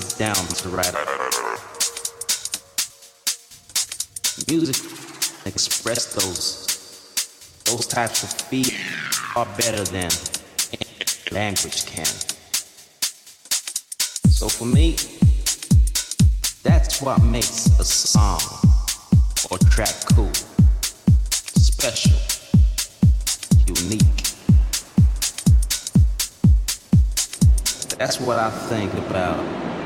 sit down to write. Music express those those types of feelings are better than language can. So for me, that's what makes a song or track cool, special, unique. That's what I think about.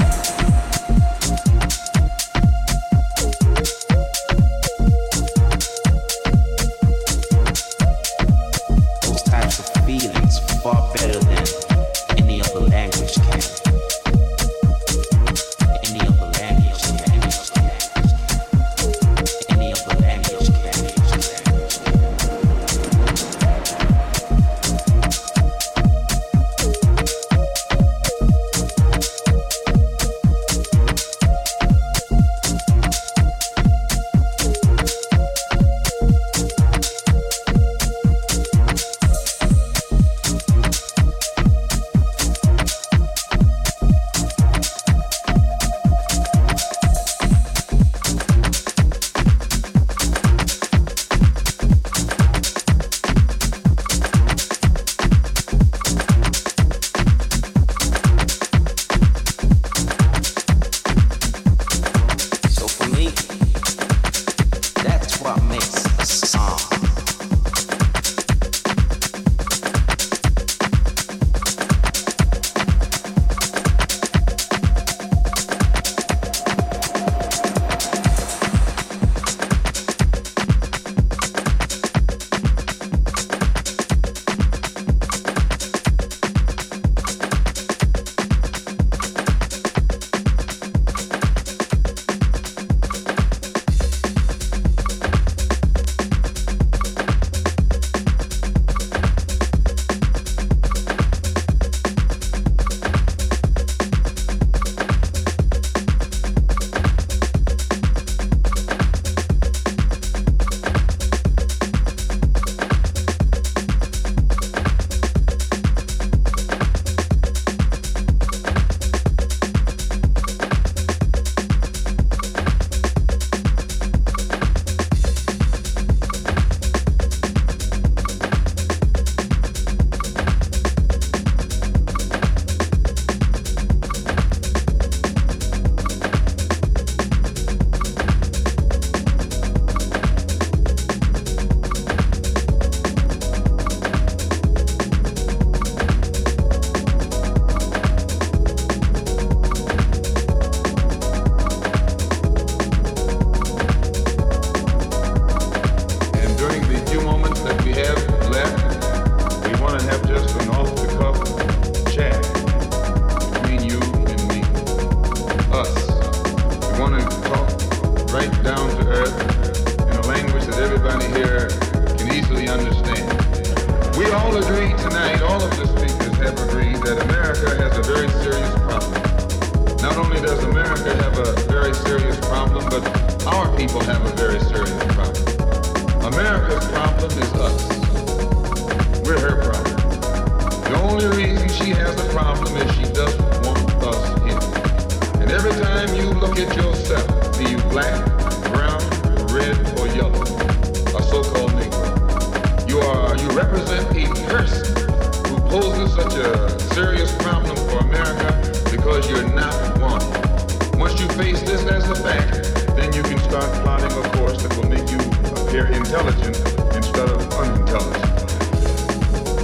Face this as a fact, then you can start plotting a course that will make you appear intelligent instead of unintelligent.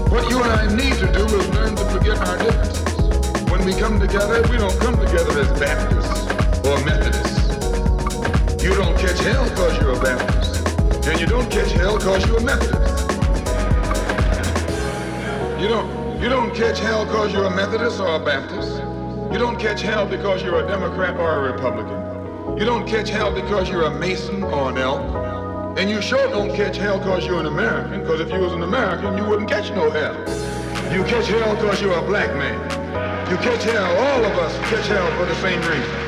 What you and I need to do is learn to forget our differences. When we come together, we don't come together as Baptists or Methodists. You don't catch hell because you're a Baptist. And you don't catch hell because you're a Methodist. You don't you don't catch hell because you're a Methodist or a Baptist. You don't catch hell because you're a Democrat or a Republican. You don't catch hell because you're a Mason or an elk. And you sure don't catch hell because you're an American, because if you was an American, you wouldn't catch no hell. You catch hell because you're a black man. You catch hell, all of us catch hell for the same reason.